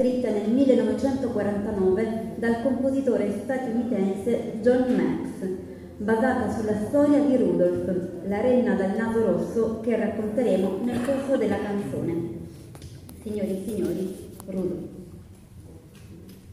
scritta nel 1949 dal compositore statunitense John Max, basata sulla storia di Rudolph, la renna dal naso rosso che racconteremo nel corso della canzone. Signori e signori,